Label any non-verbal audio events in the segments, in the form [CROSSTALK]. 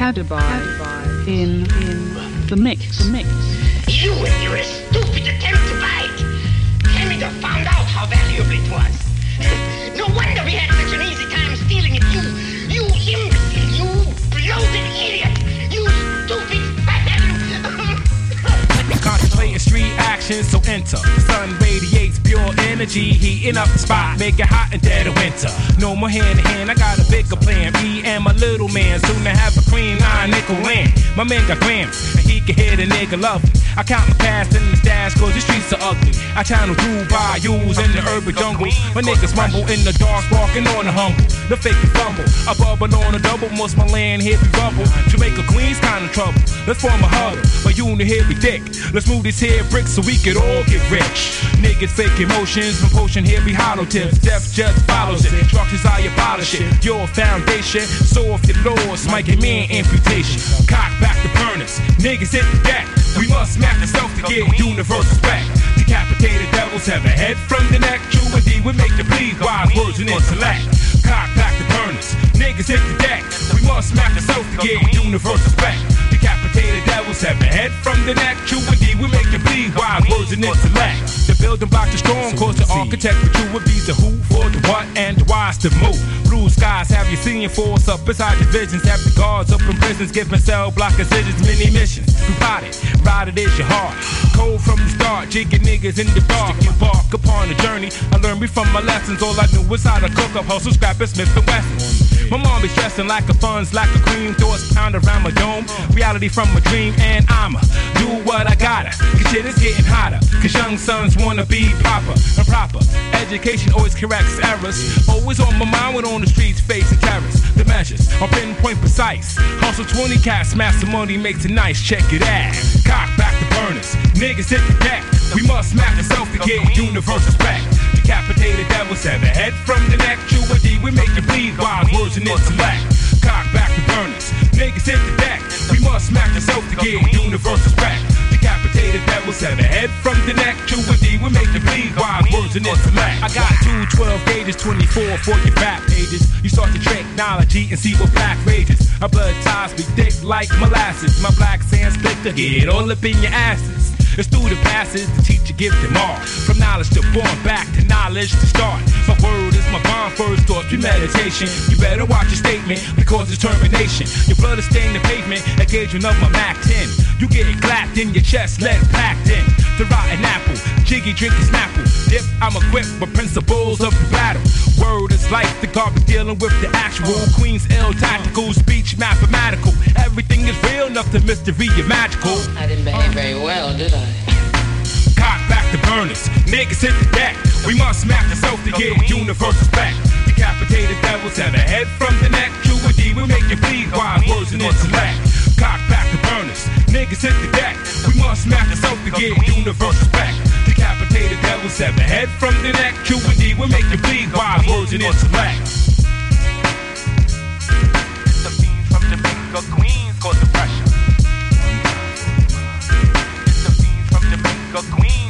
Kadabai in in the mix. The mix. You and your stupid attempt to buy it. Canada found out how valuable it was. [LAUGHS] No wonder we had such an easy time stealing it. You, action, so enter. The sun radiates pure energy, heating up the spot, make it hot in dead of winter. No more hand in hand, I got a bigger plan. Me and my little man soon to have a cream nine nickel land. My man got grams, and he can hear the nigga love me. I count my past in the stash, cause the streets are ugly. I channel through bayous in the urban jungles. My niggas mumble in the dark, walking on the humble. The fake and fumble, I bubble on a double, must my land here be rubble. Jamaica Queens kind of trouble. Let's form a huddle, but you unit here be dick. Let's move these here bricks so we could all get rich. Niggas fake emotions, from potion here be hollow tips. Death just follows it. Structures I abolish it. Your foundation, so if your laws might give me an amputation. Cock back the burners, niggas hit the deck. We must smack ourselves to get universal respect. Decapitated devils have a head from the neck. True indeed, we make the bleed wise words and intellect. Cock back the burners, niggas hit the deck. We must smack ourselves to get universal respect. Decapitated devils have a head from the neck. True D, we make the bleed wise words and intellect. The building block is strong, cause the architect for true would be the who for the what and the why's to move. Blue skies have you seeing force up beside your visions. Have the guards up in prisons, giving cell block decisions, many missions. We ride it, ride it is your heart. Cold from the start, jigging niggas in the dark. Embark upon a journey. I learned me from my lessons. All I knew was how to cook up, hustle, scrap, and Smith and Wesson. My mom be stressing like a funds, like a cream. Thoughts pound around my dome. Reality from a dream, and I'ma do what I gotta. Cause shit is getting hotter. Cause young sons wanna be proper and proper. Education always corrects errors. Always on my mind when on the streets face facing terrorists. The measures are pinpoint precise. Hustle 20 cats, master money makes it nice. Check it out. Cock back the burners. Niggas hit the deck. We must smack ourselves to get universal respect. Decapitated devils have a head from the neck. Indeed, we make you bleed wise words and intellect. Cock back the burners. Niggas hit the deck. We must smack ourselves to get universal respect. Decapitated devils have a head from the neck. True indeed, we make it bleed wise words and intellect. I got two 12 gauges, 24 for your back pages. You start to technology and see what black rages. My blood ties be thick like molasses. My black sand split to get all up in your asses. It's through the student passes, the teacher gives them all. From knowledge to born back to knowledge to start. My word is my bond, first thought through meditation. You better watch your statement because it's termination. Your blood is stained the pavement, occasion of my Mac 10. You getting clapped in your chest, lead packed in. The rotten apple, jiggy drinking snapple. Dip, I'm equipped with principles of the battle. Word is life, the garbage dealing with the actual. Queen's ill tactical, speech mathematical. Everything is real to mystery and magical. I didn't behave very well, did I? The burners, niggas hit the deck. We must smack ourselves to get universal respect. Decapitated devils have a head from the neck. Indeed, we make it bleed wise words and intellect. Cock back the burners, niggas hit the deck. We must smack ourselves to get universal respect. Decapitated devils have a head from the neck. Indeed, we make it bleed wise words and intellect. The fiend from Jamaica, Queens, cause the pressure. The fiend from Jamaica, Queens, the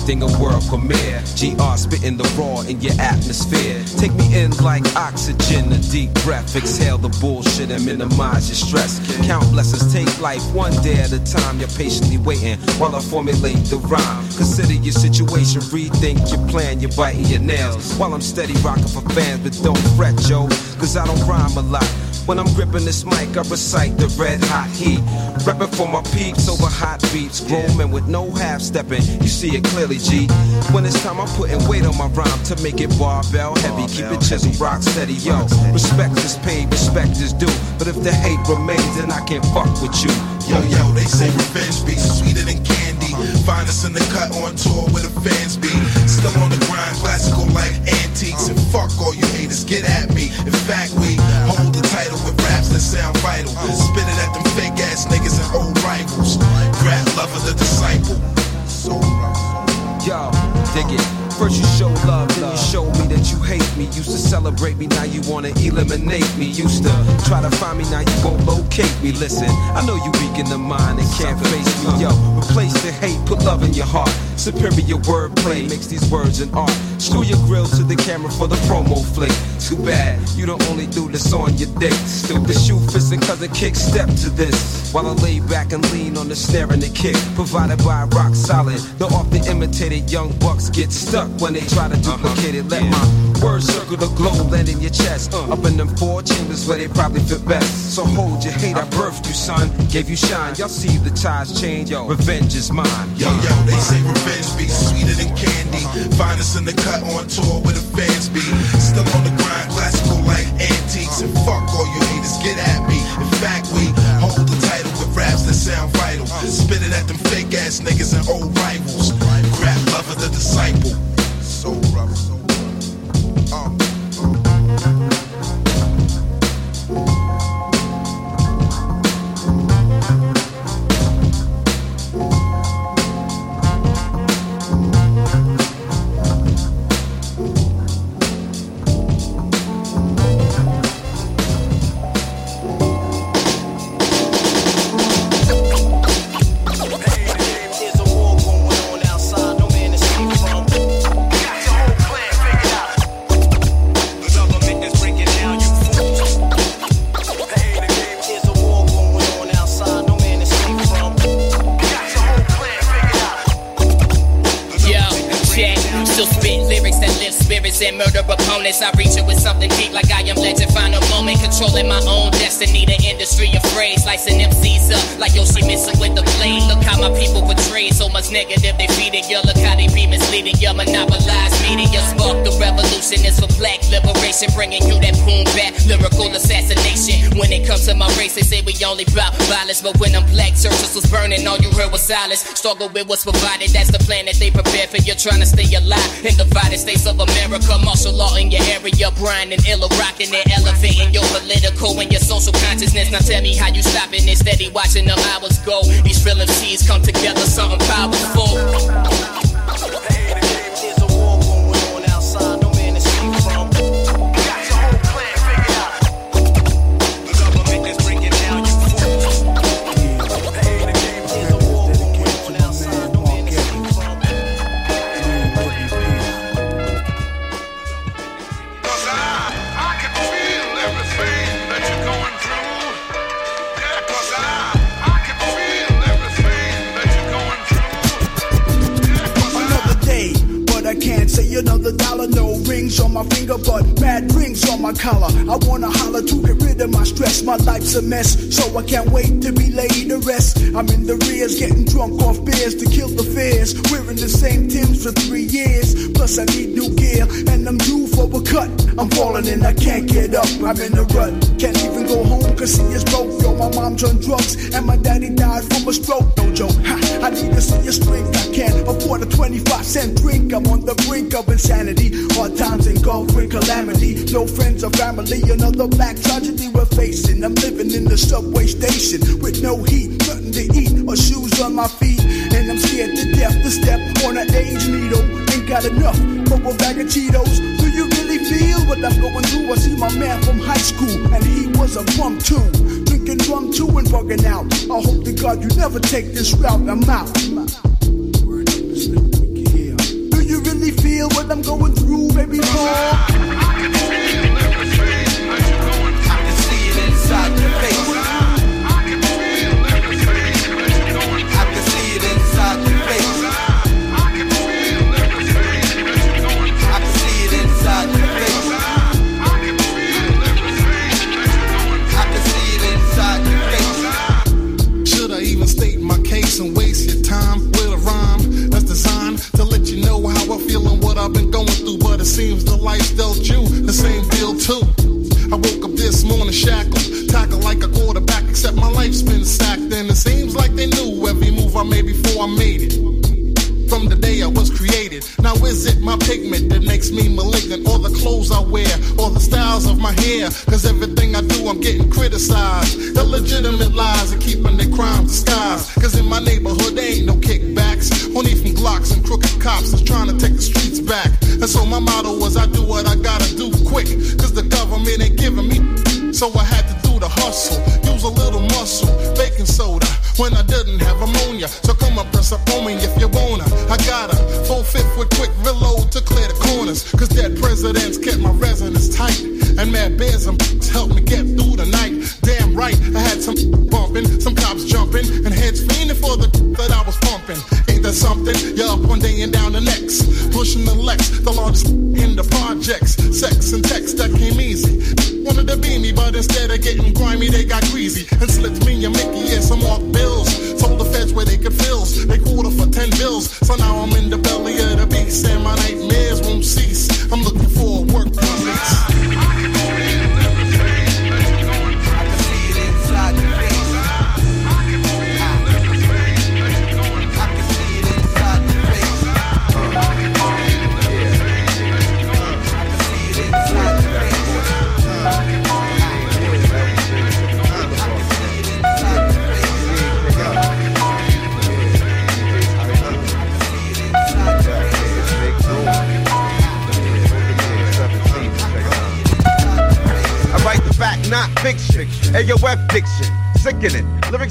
it's thing, a world premiere. GR spitting the raw in your atmosphere. Take me in like oxygen, a deep breath. Exhale the bullshit and minimize your stress. Count blessings, take life one day at a time. You're patiently waiting while I formulate the rhyme. Consider your situation, rethink your plan. You're biting your nails while I'm steady rocking for fans. But don't fret, yo, cause I don't rhyme a lot. When I'm gripping this mic, I recite the red hot heat. Reppin' for my peeps over hot beats. Grown men with no half stepping, you see it clearly, G. When it's time, I'm putting weight on my rhyme to make it barbell heavy. Keep it chisel, rock steady, yo. Respect is paid, respect is due. But if the hate remains, then I can't fuck with you. Yo, yo, they say revenge be sweeter than candy. Find us in the cut on tour where the fans be. Still on the grind, classical like antiques. And fuck all you haters, get at me. Celebrate me, now you wanna eliminate me. Used to try to find me, now you won't locate me. Listen, I know you weak in the mind and can't face me. Yo, replace the hate, put love in your heart. Superior wordplay makes these words an art. Screw your grill to the camera for the promo flick. Too bad, you don't only do this on your dick. Still the shoe fits and cause a kick step to this. While I lay back and lean on the snare and the kick. Provided by rock solid. The often imitated young bucks get stuck when they try to duplicate it. Let my words circle the globe, land in your chest. Uh, up in them four chambers where they probably fit best. So hold your hate, I birthed you, son. Gave you shine. Y'all see the tides change. Yo. Revenge is mine. Yo, yo, they say revenge be sweeter than candy. Find us in the cut on tour where the fans be. Still on the grind, classical like antiques. And fuck all you haters, get at me. In fact, we hold the title with raps that sound vital. Spit it at them fake ass niggas and old I reach it with something deep like I am legend. Final moment, controlling my own destiny. The industry afraid, slicing MCs up like Yoshimitsu with the blade. Look how my people portray so much negative they feed it. Yo, look how they be misleading. You monopolize media, spark the revolution. It's for black liberation, bringing you that boom back lyrical assassination. When it comes to my race, they say we only bout violence, but when them black churches was burning, all you heard was silence. Struggle with what's provided, that's the plan that they prepared for. You're trying to stay alive in the divided states of America. Martial law in your area, and Illa rocking it, elevating your political and your social consciousness. Now tell me how you stopping it, steady watching them hours go. These real MCs come together, something powerful. On my finger, but mad rings on my collar. I wanna holler to get rid of my stress. My life's a mess, so I can't wait to be laid to rest. I'm in the rears, getting drunk off beers to kill the fears. Wearing the same Tims for three years. Plus, I need new gear, and I'm due for a cut. I'm falling and I can't get up. I'm in a rut. Can't even go home cause he is broke. Yo, my mom's on drugs, and my daddy died from a stroke. No joke. Ha, I need to see a strength. I can't afford a 25 cent drink. I'm on the brink of insanity. Hard times engulfing calamity. No friends or family. Another black tragedy we're facing. I'm living in the subway station with no heat, nothing to eat, or shoes on my feet. And I'm scared to death to step on an age needle. Ain't got enough for a bag of Cheetos. Do you really feel what I'm going through? I see my man from high school, and he was a bum too. Drinking rum too and bugging out. I hope to God you never take this route. I'm out. Do you really feel what I'm going through, baby boy? I can see it inside your face. it seems the life dealt you the same deal too. I woke up this morning shackled, tackled like a quarterback, except my life's been sacked, and it seems like they knew every move I made before I made it. From the day I was created. Now is it my pigment that makes me malignant? Or the clothes I wear? Or the styles of my hair? Cause everything I do I'm getting criticized. Illegitimate lies are keeping their crimes disguised. Cause in my neighborhood there ain't no kickbacks. Only from Glocks and crooked cops that's trying to take the streets back. And so my motto was I do what I gotta do quick. Cause the government ain't giving me. So I had to do the hustle. Use a little muscle. Baking soda when I didn't have ammonia. So come and press up on me if you wanna. I got a full fifth with quick reload to clear the corners. Cause dead presidents kept my residence tight. And mad bears and helped me get through the night. Damn right, I had some bumping, some cops jumping, and heads fiending for the that I was pumping. Ain't something? You're up one day and down the next. Pushing the Lex, the largest in the projects. Sex and text that came easy. Wanted to be me, but instead of getting grimy, they got greasy and slipped me a Mickey and some off bills. Told the feds where they could fills. They quarter for ten bills. So now I'm in the belly of the beast, and my nightmares won't cease. I'm looking for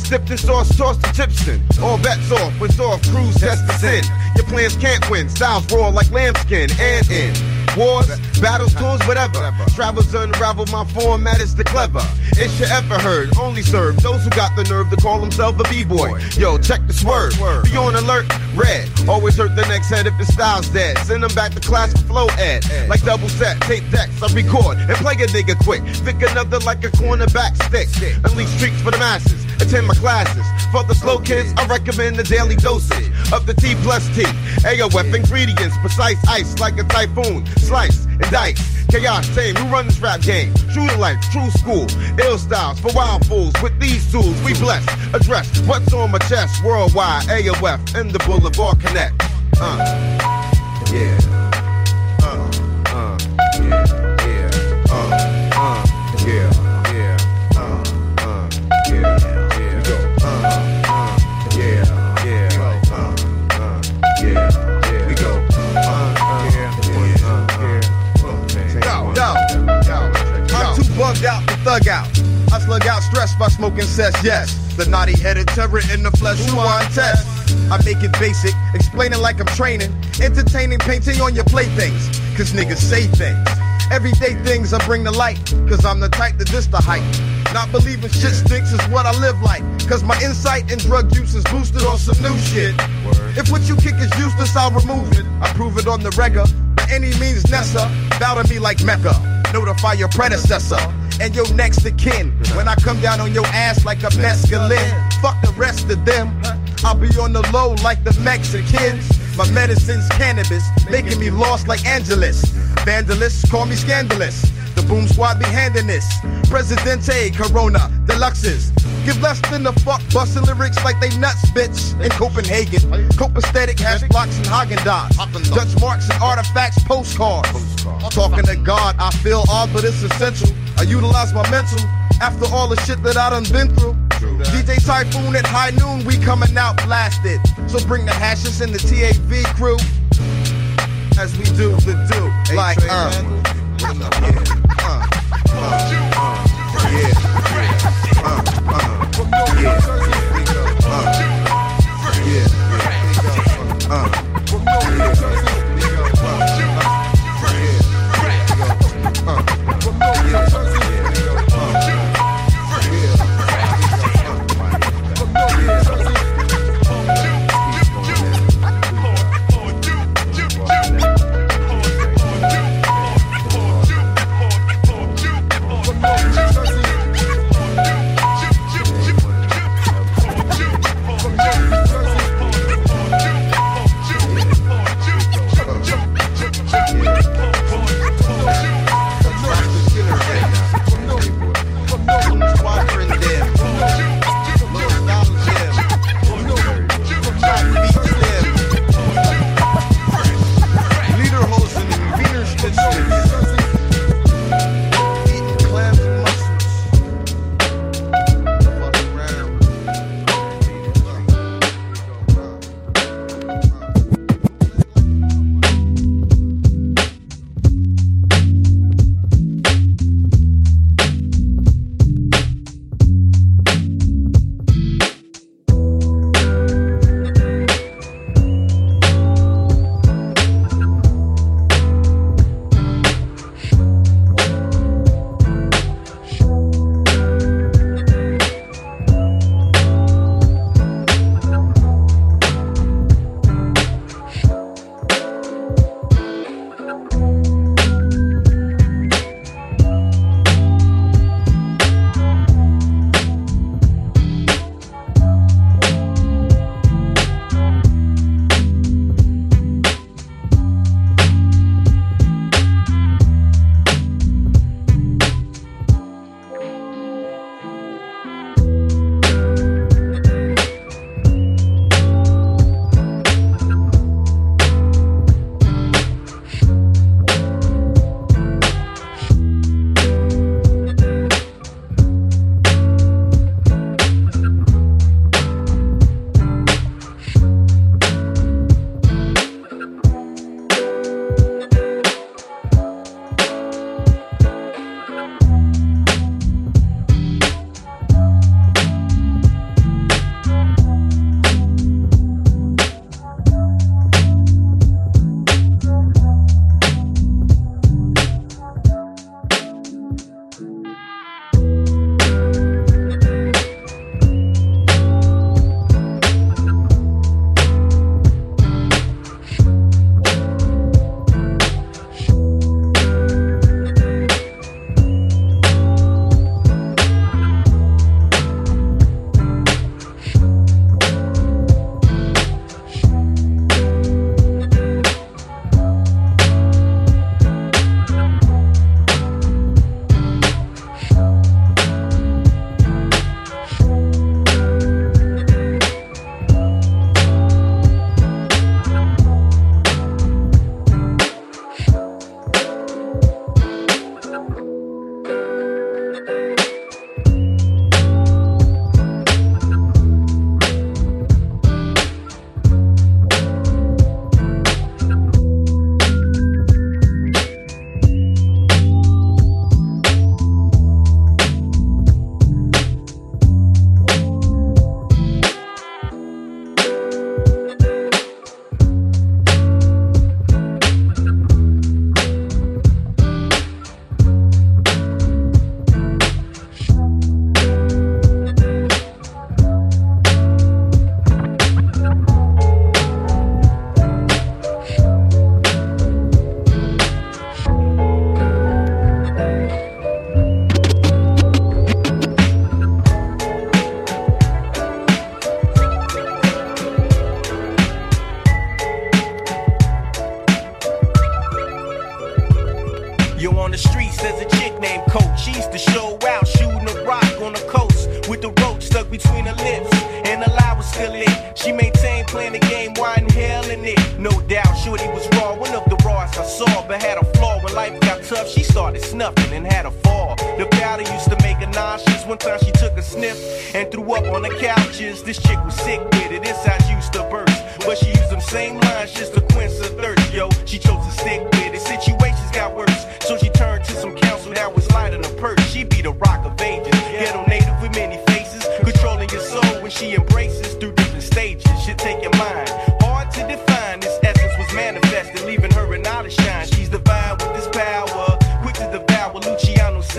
Dipped in sauce, tossed to Tipson. All bets off, when off, cruise test the sin. Your plans can't win. Styles raw like lambskin and in. Wars, battles, tours, whatever. Travels unravel my format is the clever. It you ever heard, only serve those who got the nerve to call themselves a b-boy. Yo, check the swerve. Be on alert, red. Always hurt the next head if the style's dead. Send them back to class flow ed. Like double set, tape decks, I record and play a nigga quick. Pick another like a cornerback stick. Unleash streaks for the masses. Attend my classes. For the slow kids, I recommend the daily dosage of the T plus T. AOF ingredients, precise ice like a typhoon. Slice and dice. Chaos team, we run this rap game. True to life, true school. Ill styles for wild fools. With these tools, we bless. Address what's on my chest. Worldwide, AOF in the Boulevard Connect. Uh, yeah. Uh, uh, yeah. Thug out. I slug out stress by smoking cess, yes. The naughty headed terror in the flesh, want test? I make it basic, explaining like I'm training. Entertaining, painting on your playthings. Cause niggas say things. Everyday things I bring to light. Cause I'm the type that this the hype. Not believing shit stinks is what I live like. Cause my insight and drug use is boosted on some new shit. If what you kick is useless, I'll remove it. I prove it on the regular. By any means Nessa. bow to me like Mecca. Notify your predecessor and your next of kin. When I come down on your ass like a mescaline, fuck the rest of them. I'll be on the low like the Mexicans. My medicine's cannabis, making me lost like Angeles. Vandalists call me scandalous. The boom squad be handing this. Presidente, Corona, deluxes. Give less than the fuck, busting lyrics like they nuts, bitch. In Copenhagen, copacetic hash blocks and Häagen-Dazs. Dutch marks and artifacts, postcards. Talking to God, I feel odd, but it's essential. I utilize my mental after all the shit that I done been through. DJ Typhoon at high noon, we coming out blasted. So bring the hashes and the TAV crew. As we do the do. Like, uh. Uh, uh, uh, yeah, uh, uh, yeah, uh,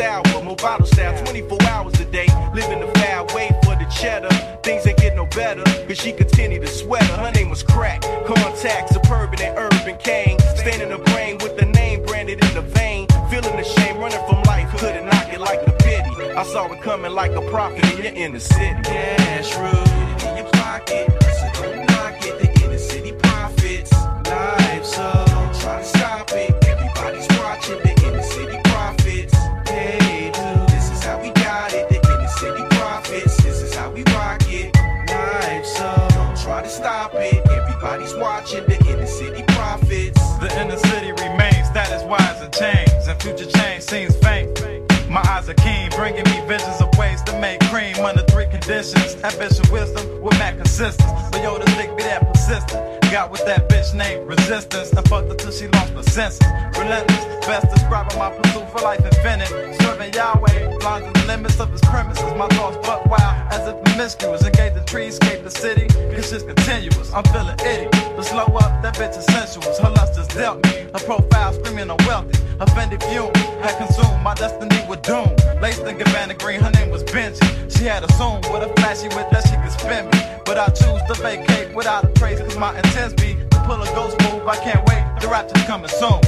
Sour, Movado style, 24 hours a day, living the foul way for the cheddar. Things ain't get no better, cause she continued to sweat her. Her name was Crack, contact, suburban and urban cane. Staying in the brain with the name branded in the vein. Feeling the shame, running from life, couldn't knock it like the pity. I saw it coming like a prophet in your inner city. Cash rooted in your pocket, so don't knock it. The inner city profits, life so try to stop it. Everybody's watching stop it. Everybody's watching the inner city profits. The inner city remains status wise and change, and future change seems faint. My eyes are keen, bringing me visions of ways to make cream under three conditions. Ambition, wisdom, with mad consistence. But yo, the dick be that persistent. Got with that bitch named resistance. I fucked her till she lost her senses. Relentless, best describing my pursuit for life infinite. Serving Yahweh, blind to the limits of his premises. My thoughts buck wild, as if promiscuous. Engage the treescape, the city. It's just continuous. I'm feeling itty. But slow up, that bitch is sensuous. Her lust has dealt me. Her profile screaming I'm wealthy. Fendi fume had consumed my destiny with doom. Laced in Gabbana Green, her name was Benji. She had a zoom with a flashy wit that she could spin me. But I choose to vacate without a trace, cause my intents be to pull a ghost move. I can't wait, the rapture's coming soon.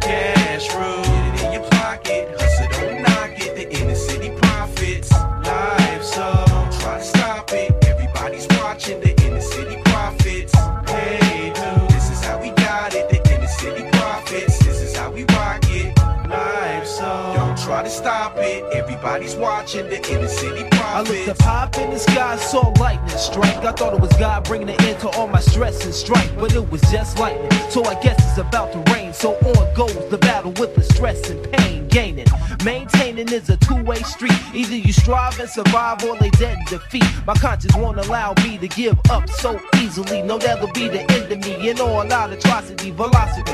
Cash rooted in your pocket, hustle don't knock it. The inner city profits, life Everybody's watching the inner city I profits. looked up high in the sky, saw lightning strike. I thought it was God bringing an end to all my stress and strife, but it was just lightning. So I guess it's about to rain. So on goes the battle with the stress and pain gaining. Maintaining is a two-way street. Either you strive and survive, or lay dead in defeat. My conscience won't allow me to give up so easily. No, that'll be the end of me. And all out atrocity, velocity,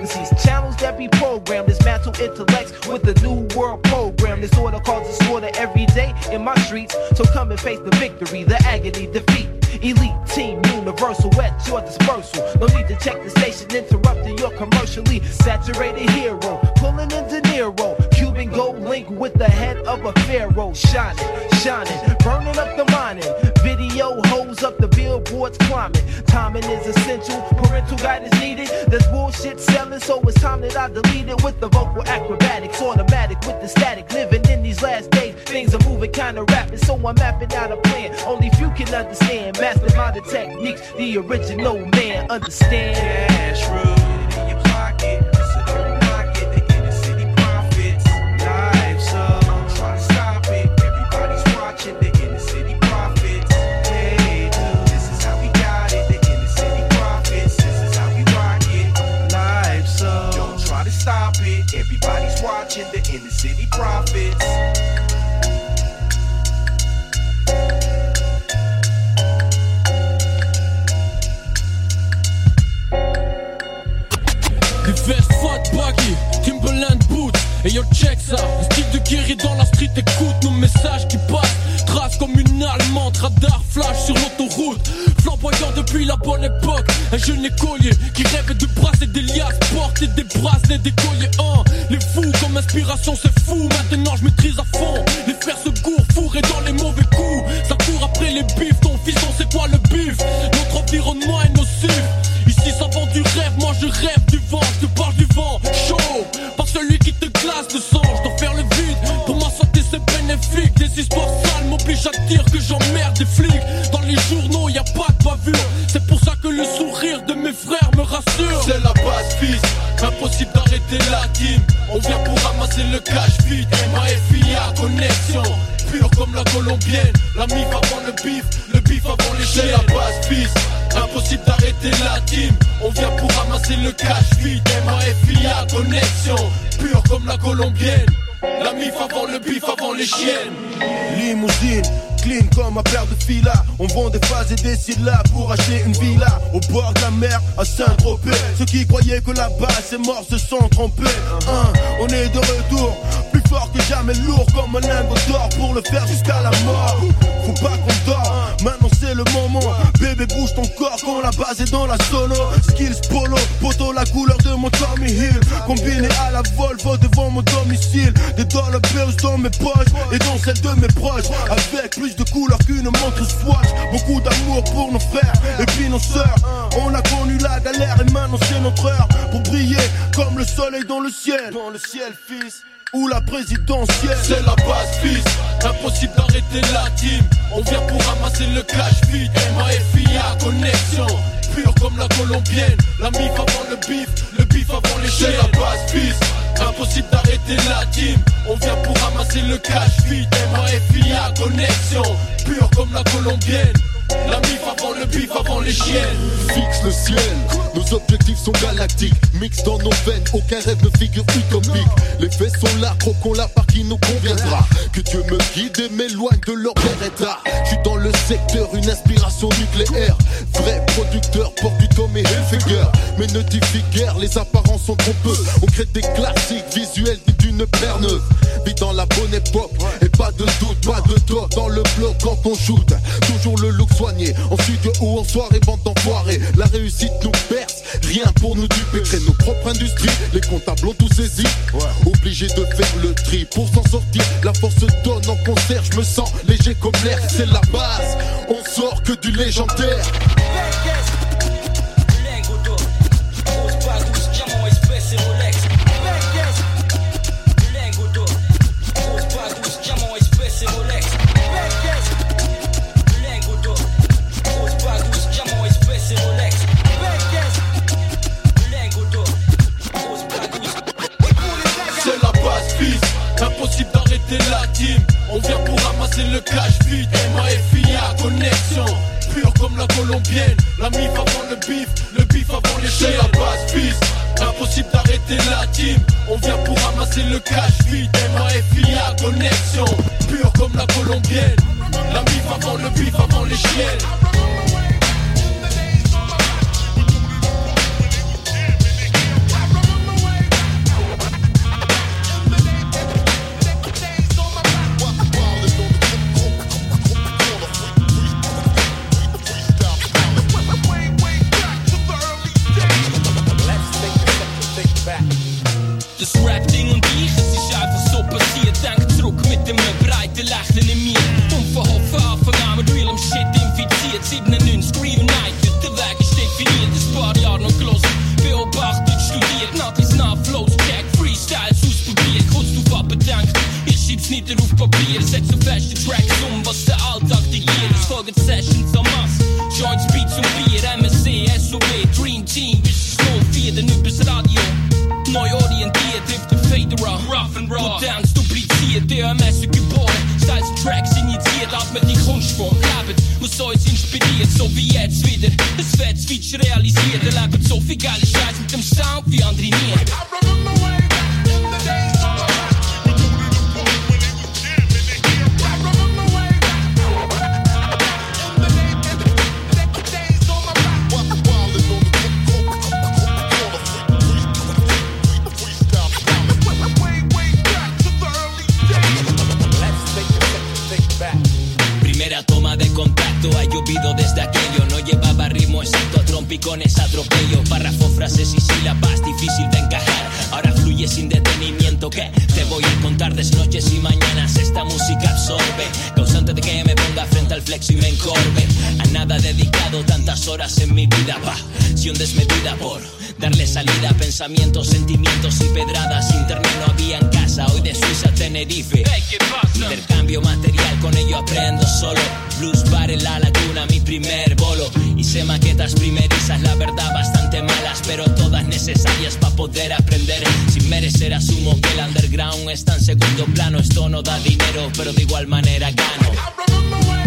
frequencies, channels that be programmed. Dismantle intellects with the new world program. This order causes slaughter every day in my streets. So come and face the victory, the agony, defeat. Elite team, universal at your dispersal. No need to check the station, interrupting your commercially saturated hero. Pulling in De Niro, Cuban gold link with the head of a pharaoh. Shining, shining, burning up the mining. Video holds up the billboards climbing. Timing is essential, parental guidance needed. There's bullshit selling, so it's time that I delete it with the vocal acrobatics. Automatic with the static, living in these last days. Things are moving kinda rapid, so I'm mapping out a plan. Only few can understand. Mastermind the techniques, the original man understand. Cash rooted in your pocket, c'est fou. Maintenant je maîtrise à fond. Les fers se courent, fourrés dans les mauvais coups. Ça court après les bifs, ton fils on sait quoi le bif. Notre environnement est nocif. Ici ça vend du rêve, moi je rêve du vent, je te parle du vent chaud, par celui qui te glace le sang, je dois faire le vide, pour ma santé c'est bénéfique, des histoires sales m'obligent à dire que j'emmerde des flics, dans les journaux y a pas de bavure, c'est pour ça que le sourire de mes frères me rassure. C'est la base fils, impossible d'arrêter la team. On vient pour le cash vite. MAFIA, connexion. Pure comme la colombienne. La mif avant le bif, le bif avant les chiens. la base piste. Impossible d'arrêter la team. On vient pour ramasser le cash vite. MAFIA, connexion. Pure comme la colombienne. La mif avant le bif avant les chiennes. Limousine, comme un paire de filas. On vend des phases et des syllabes pour acheter une villa au bord de la mer à Saint-Tropez. Ceux qui croyaient que la base est morte se sont trompés. On est de retour, fort que jamais, lourd comme un lingot d'or pour le faire jusqu'à la mort. Faut pas qu'on dort, maintenant c'est le moment. Bébé, bouge ton corps quand la base est dans la solo. Skills polo, poto la couleur de mon Tommy Hill. Combiné à la Volvo devant mon domicile. Des dollar bills dans mes poches et dans celles de mes proches. Avec plus de couleurs qu'une montre Swatch. Beaucoup d'amour pour nos frères et puis nos sœurs. On a connu la galère et maintenant c'est notre heure pour briller comme le soleil dans le ciel. Dans le ciel, fils. Ou la présidentielle. C'est la base fils. Impossible d'arrêter la team. On vient pour ramasser le cash vite. MAFIA connexion. Pure comme la colombienne. La mif avant le bif Le bif avant les chiens. C'est la base fils. Impossible d'arrêter la team. On vient pour ramasser le cash vite. MAFIA connexion. Pure comme la colombienne la mif avant le bif avant les chiennes Fixe le ciel, nos objectifs sont galactiques. Mix dans nos veines, aucun rêve ne figure utopique. Les faits sont là, croquons la part qui nous conviendra. Que Dieu me guide et m'éloigne de leur beretta. Je suis dans le secteur, une inspiration nucléaire. Vrai producteur, porte du Tom et Hilfiger. Mais ne diffie guère, les apparences sont trop peu. On crée des classiques visuels d'une paire. Vite dans la bonne époque, et pas de doute, pas de tort dans le bloc quand on shoot. Toujours le look soigné, en studio ou en soirée, bande d'enfoirés. La réussite nous perce, rien pour nous duper. Créer nos propres industries, les comptables ont tout saisi. Obligé de faire le tri pour s'en sortir. La force donne en concert, je me sens léger comme l'air, c'est la base. On sort que du légendaire. Le cash vite MAFIA connexion. Pure comme la colombienne La mif avant le bif Le bif avant les chiens. La base fils Impossible d'arrêter la team. On vient pour ramasser le cash vite MAFIA connexion. Pure comme la colombienne La mif avant le bif avant les chiennes So viel geile Scheiß mit dem Sound wie andere nie difícil de encajar. Ahora fluye sin detenimiento. que Te voy a contar de noches y mañanas. Esta música absorbe, causante de que me ponga frente al flex y me encorve. A nada dedicado tantas horas en mi vida. Pasión desmedida por darle salida a pensamientos, sentimientos y pedradas. Internet no había en casa, hoy de Suiza a Tenerife. Intercambio material, con ello aprendo solo. Blues bar en la laguna, mi primer bolo. Hice maquetas primerizas, la verdad bastante malas, pero todas necesarias para poder aprender. Sin merecer asumo que el underground está en segundo plano. Esto no da dinero, pero de igual manera gano.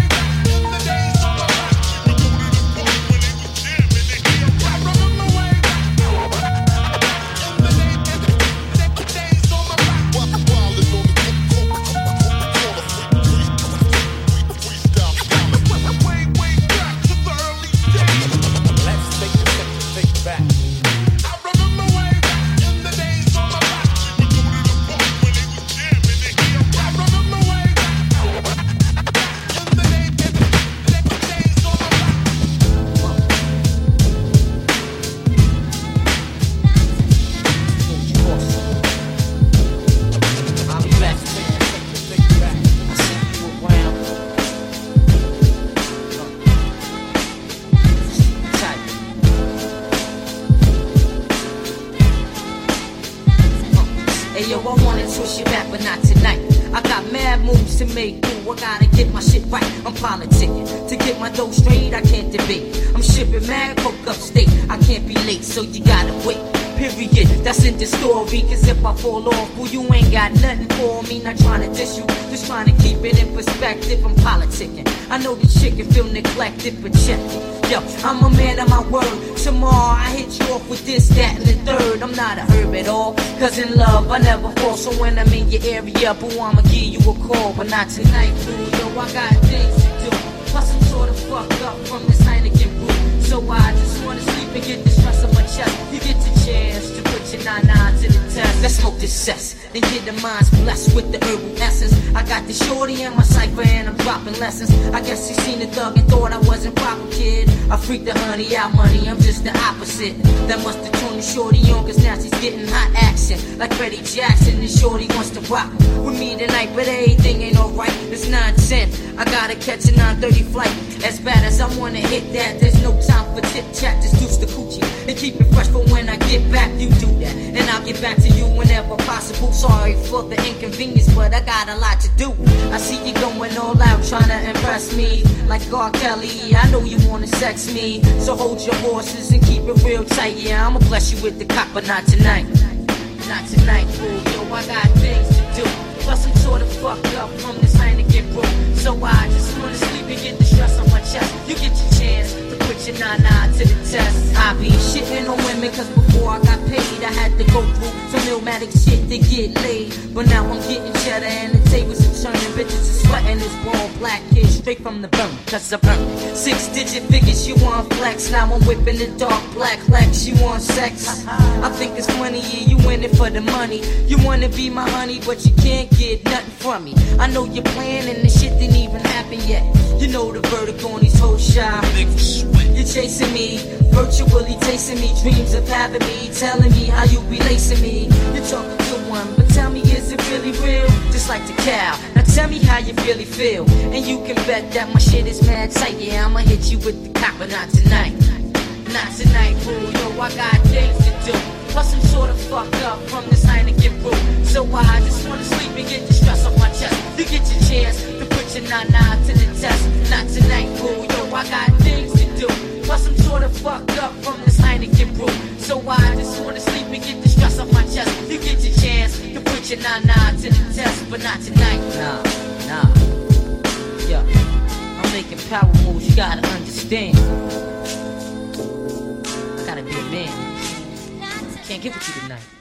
Hey yo, I wanna twist you back, but not tonight. I got mad moves to make. Ooh, I gotta get my shit right. I'm politicking. To get my dough straight, I can't debate. I'm shipping mad coke upstate. I can't be late, so you gotta wait. Period. That's in the story. Cause if I fall off, well, you ain't got nothing for me. Not trying to diss you, just trying to keep it in perspective. I'm politicking. I know this shit can feel neglected, but check it. Yo, I'm a man of my word. Tomorrow I hit you off with this, that, and the third. I'm not a herb at all. Cause in love, I never fall. So when I'm in your area, boo, I'ma give you a call. But not tonight, boo. Yo, I got things to do. Plus, I'm sort of fucked up from this Heineken brew. So I just wanna sleep and get the stress on my chest. You get the chance to the test. Let's smoke this cess. Then get the minds blessed with the herbal essence. I got the shorty in my cipher and I'm dropping lessons. I guess he seen the thug and thought I wasn't proper, kid. I freaked the honey out money, I'm just the opposite. That must have turned the shorty on, cause now she's getting hot action. Like Freddie Jackson, and shorty wants to rock with me tonight, but everything ain't alright. It's 910. I gotta catch a 930 flight. As bad as I wanna hit that, there's no time for chit chat, just deuce the coochie. And keep it fresh for when I get back, you do that. And I'll get back to you whenever possible. Sorry for the inconvenience, but I got a lot to do. I see you going all out trying to impress me. Like R. Kelly, I know you wanna sex me. So hold your horses and keep it real tight. Yeah, I'ma bless you with the cop, but not tonight. Not tonight, fool. Yo, I got things to do. Plus, I'm sorta fucked up from this Heineken brew. So I just wanna sleep and get the stress on my chest. You get your chance to put your nine nine to the test. I be shitting on women cause before I got paid, I had to go through some illmatic shit to get laid. But now I'm getting cheddar and the tables are turning. Bitches are sweating this ball black kid straight from the burn. Cause I burn. Six digit figures, you want flex. Now I'm whipping the dark black flex. You want sex? I think it's funny, yeah, you in it for the money. You wanna be my honey, but you can't get nothing from me. I know you're playing and the shit didn't even happen yet. You know the verdict on these whole shot. You're chasing me, virtually tasting me, dreams of having me, telling me how you be lacing me. You're talking to one, but tell me, is it really real? Just like the cow. Now tell me how you really feel. And you can bet that my shit is mad tight. Yeah, I'ma hit you with the cop, but not tonight. Not tonight, fool. Yo, I got things to do. Plus, I'm sorta fucked up from this Heineken brew. So I just wanna sleep and get the stress off my chest. You get your chance to put your nine nine to the test. Not tonight, fool. Yo, I got things to do. Plus, I'm sorta fucked up from this Heineken brew. So I just wanna sleep and get the stress off my chest. You get your chance to put your nine nine to the test, but not tonight. Nah, nah. Yeah, I'm making power moves. You gotta understand. I gotta be a man. Can't give it to you tonight.